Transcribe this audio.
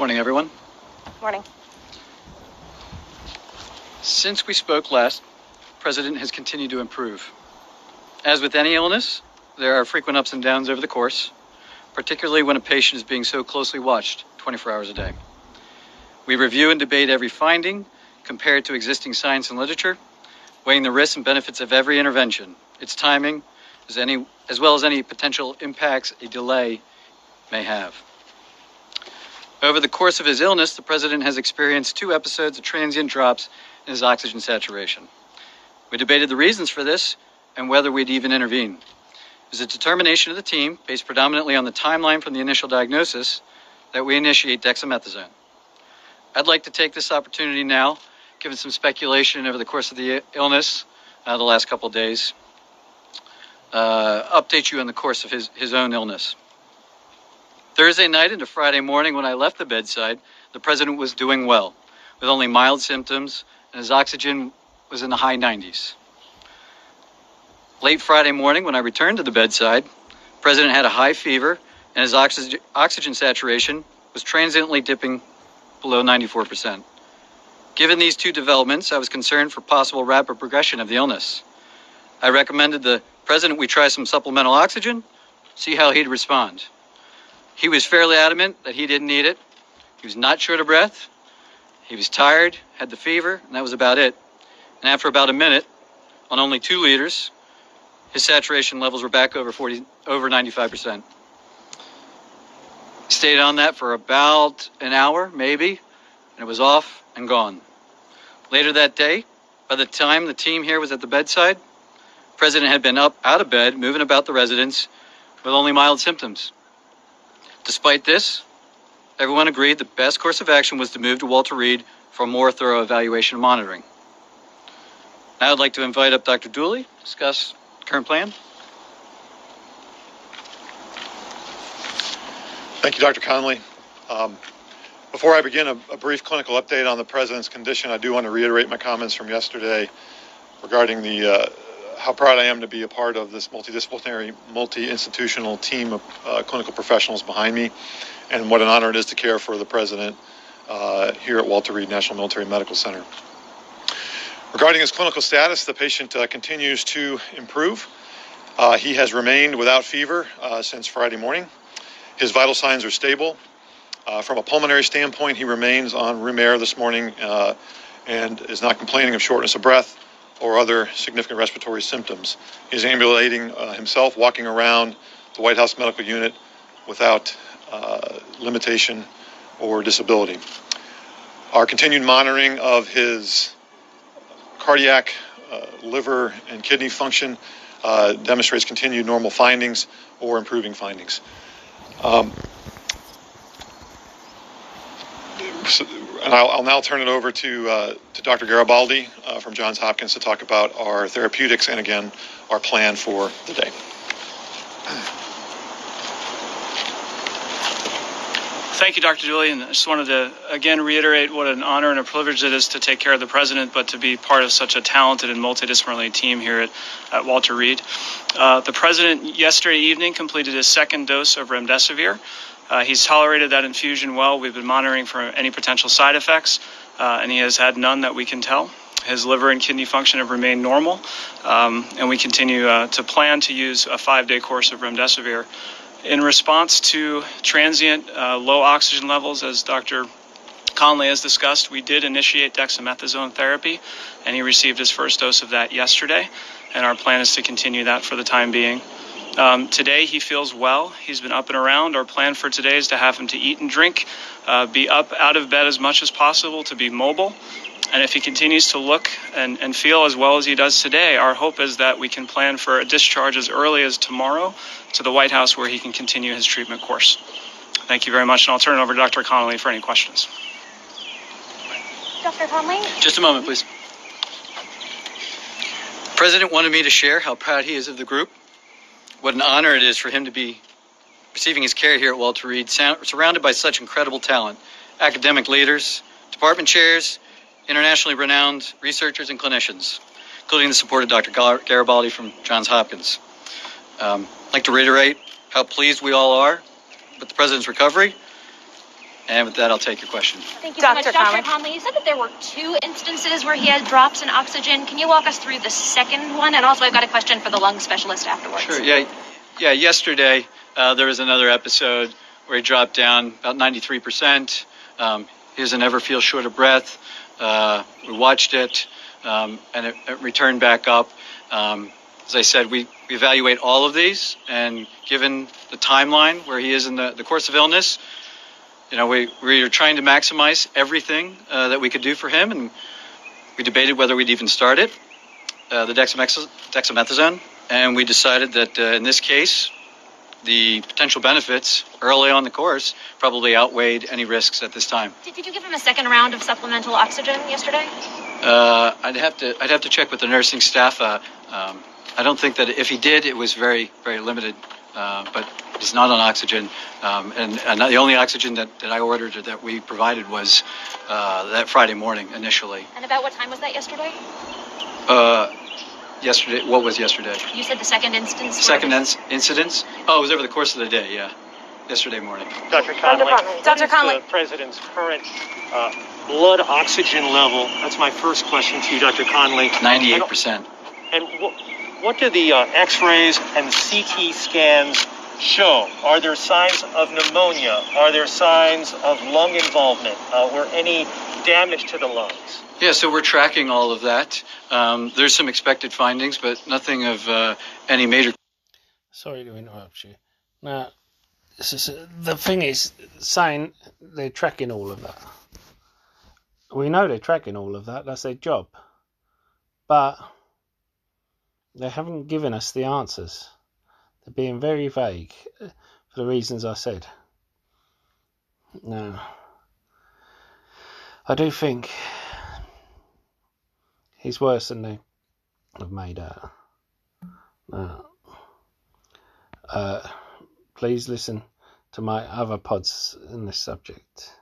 Morning, everyone. Morning. Since we spoke last, President has continued to improve. As with any illness, there are frequent ups and downs over the course, particularly when a patient is being so closely watched 24 hours a day. We review and debate every finding, compared to existing science and literature, weighing the risks and benefits of every intervention, its timing, as, any, as well as any potential impacts a delay may have. Over the course of his illness, the president has experienced two episodes of transient drops in his oxygen saturation. We debated the reasons for this and whether we'd even intervene. It was a determination of the team, based predominantly on the timeline from the initial diagnosis, that we initiate dexamethasone. I'd like to take this opportunity now, given some speculation over the course of the illness uh, the last couple days, uh, update you on the course of his, his own illness. Thursday night into Friday morning, when I left the bedside, the president was doing well, with only mild symptoms, and his oxygen was in the high 90s. Late Friday morning, when I returned to the bedside, the president had a high fever, and his oxygen, oxygen saturation was transiently dipping below 94%. Given these two developments, I was concerned for possible rapid progression of the illness. I recommended the president we try some supplemental oxygen, see how he'd respond. He was fairly adamant that he didn't need it. He was not short of breath. He was tired, had the fever, and that was about it. And after about a minute, on only two liters, his saturation levels were back over 40, over 95%. Stayed on that for about an hour, maybe, and it was off and gone. Later that day, by the time the team here was at the bedside, the president had been up out of bed, moving about the residence with only mild symptoms. Despite this, everyone agreed the best course of action was to move to Walter Reed for more thorough evaluation and monitoring. Now I'd like to invite up Dr. Dooley to discuss current plan. Thank you, Dr. Conley. Um, before I begin a, a, brief clinical update on the president's condition, I do want to reiterate my comments from yesterday regarding the uh, how proud I am to be a part of this multidisciplinary, multi-institutional team of uh, clinical professionals behind me, and what an honor it is to care for the president uh, here at Walter Reed National Military Medical Center. Regarding his clinical status, the patient uh, continues to improve. Uh, he has remained without fever uh, since Friday morning. His vital signs are stable. Uh, from a pulmonary standpoint, he remains on room air this morning and is not complaining of shortness of breath or other significant respiratory symptoms. He's ambulating uh, himself, walking around the White House Medical Unit without limitation or disability. Our continued monitoring of his cardiac, uh, liver, and kidney function uh, demonstrates continued normal findings or improving findings. Um, so, and I'll, I'll, now turn it over to, uh, to Dr. Garibaldi uh, from Johns Hopkins to talk about our therapeutics and again our plan for the day. Thank you, Dr. Julian. I just wanted to again reiterate what an honor and a privilege it is to take care of the president, but to be part of such a talented and multidisciplinary team here at, at Walter Reed. Uh, the president yesterday evening completed his second dose of remdesivir. Uh, he's tolerated that infusion well. We've been monitoring for any potential side effects, uh, and he has had none that we can tell. His liver and kidney function have remained normal, um, and we continue uh, to plan to use a five day course of remdesivir in response to transient uh, low oxygen levels, as Dr. Conley has discussed, we did initiate dexamethasone therapy, and he received his first dose of that yesterday. And our plan is to continue that for the time being. Um, today he feels well. He's been up and around. Our plan for today is to have him to eat and drink, uh, be up out of bed as much as possible, to be mobile. And if he continues to look and, and feel as well as he does today, our hope is that we can plan for a discharge as early as tomorrow to the White House where he can continue his treatment course. Thank you very much, and I'll turn it over to Dr. Conley for any questions. Dr. Conley? Just a moment, please. The President wanted me to share how proud he is of the group, what an honor it is for him to be receiving his care here at Walter Reed, surrounded by such incredible talent, academic leaders, department chairs, internationally renowned researchers and clinicians, including the support of Dr. Garibaldi from Johns Hopkins. Um, I'd like to reiterate how pleased we all are with the President's recovery And with that, I'll take your question. Thank you so much. Dr. Dr. Conley. Conley, you said that there were two instances where he had drops in oxygen. Can you walk us through the second one? And also, I've got a question for the lung specialist afterwards. Sure. Yeah. Yeah. Yesterday, uh, there was another episode where he dropped down about 93%. Um, he doesn't ever feel short of breath. Uh, we watched it, um, and it, it returned back up. Um, as I said, we, we evaluate all of these, and given the timeline where he is in the, the course of illness, you know, we, we are trying to maximize everything uh, that we could do for him, and we debated whether we'd even start it, uh, the dexamex- dexamethasone, and we decided that uh, in this case, the potential benefits early on the course probably outweighed any risks at this time. Did, did you give him a second round of supplemental oxygen yesterday? Uh, I'd have to I'd have to check with the nursing staff. Uh, um, I don't think that if he did, it was very very limited. Uh, but it's not on oxygen, um, and, and the only oxygen that, that I ordered or that we provided was uh, that Friday morning initially. And about what time was that yesterday? Uh, yesterday, what was yesterday? You said the second instance. Second this- inc- incidents? Oh, it was over the course of the day. Yeah, yesterday morning. Dr. Conley, Conley. Dr. Conley. the president's current uh, blood oxygen level? That's my first question to you, Dr. Conley. Ninety-eight percent. And wh- what do the uh, X-rays and CT scans show? Are there signs of pneumonia? Are there signs of lung involvement uh, or any damage to the lungs? Yeah, so we're tracking all of that. Um, there's some expected findings, but nothing of uh, any major Sorry to interrupt you. Now, this is, the thing is, saying they're tracking all of that. We know they're tracking all of that. That's their job. But they haven't given us the answers. They're being very vague uh, for the reasons I said. Now, I do think he's worse than they have made out. Now, uh, please listen to my other pods in this subject.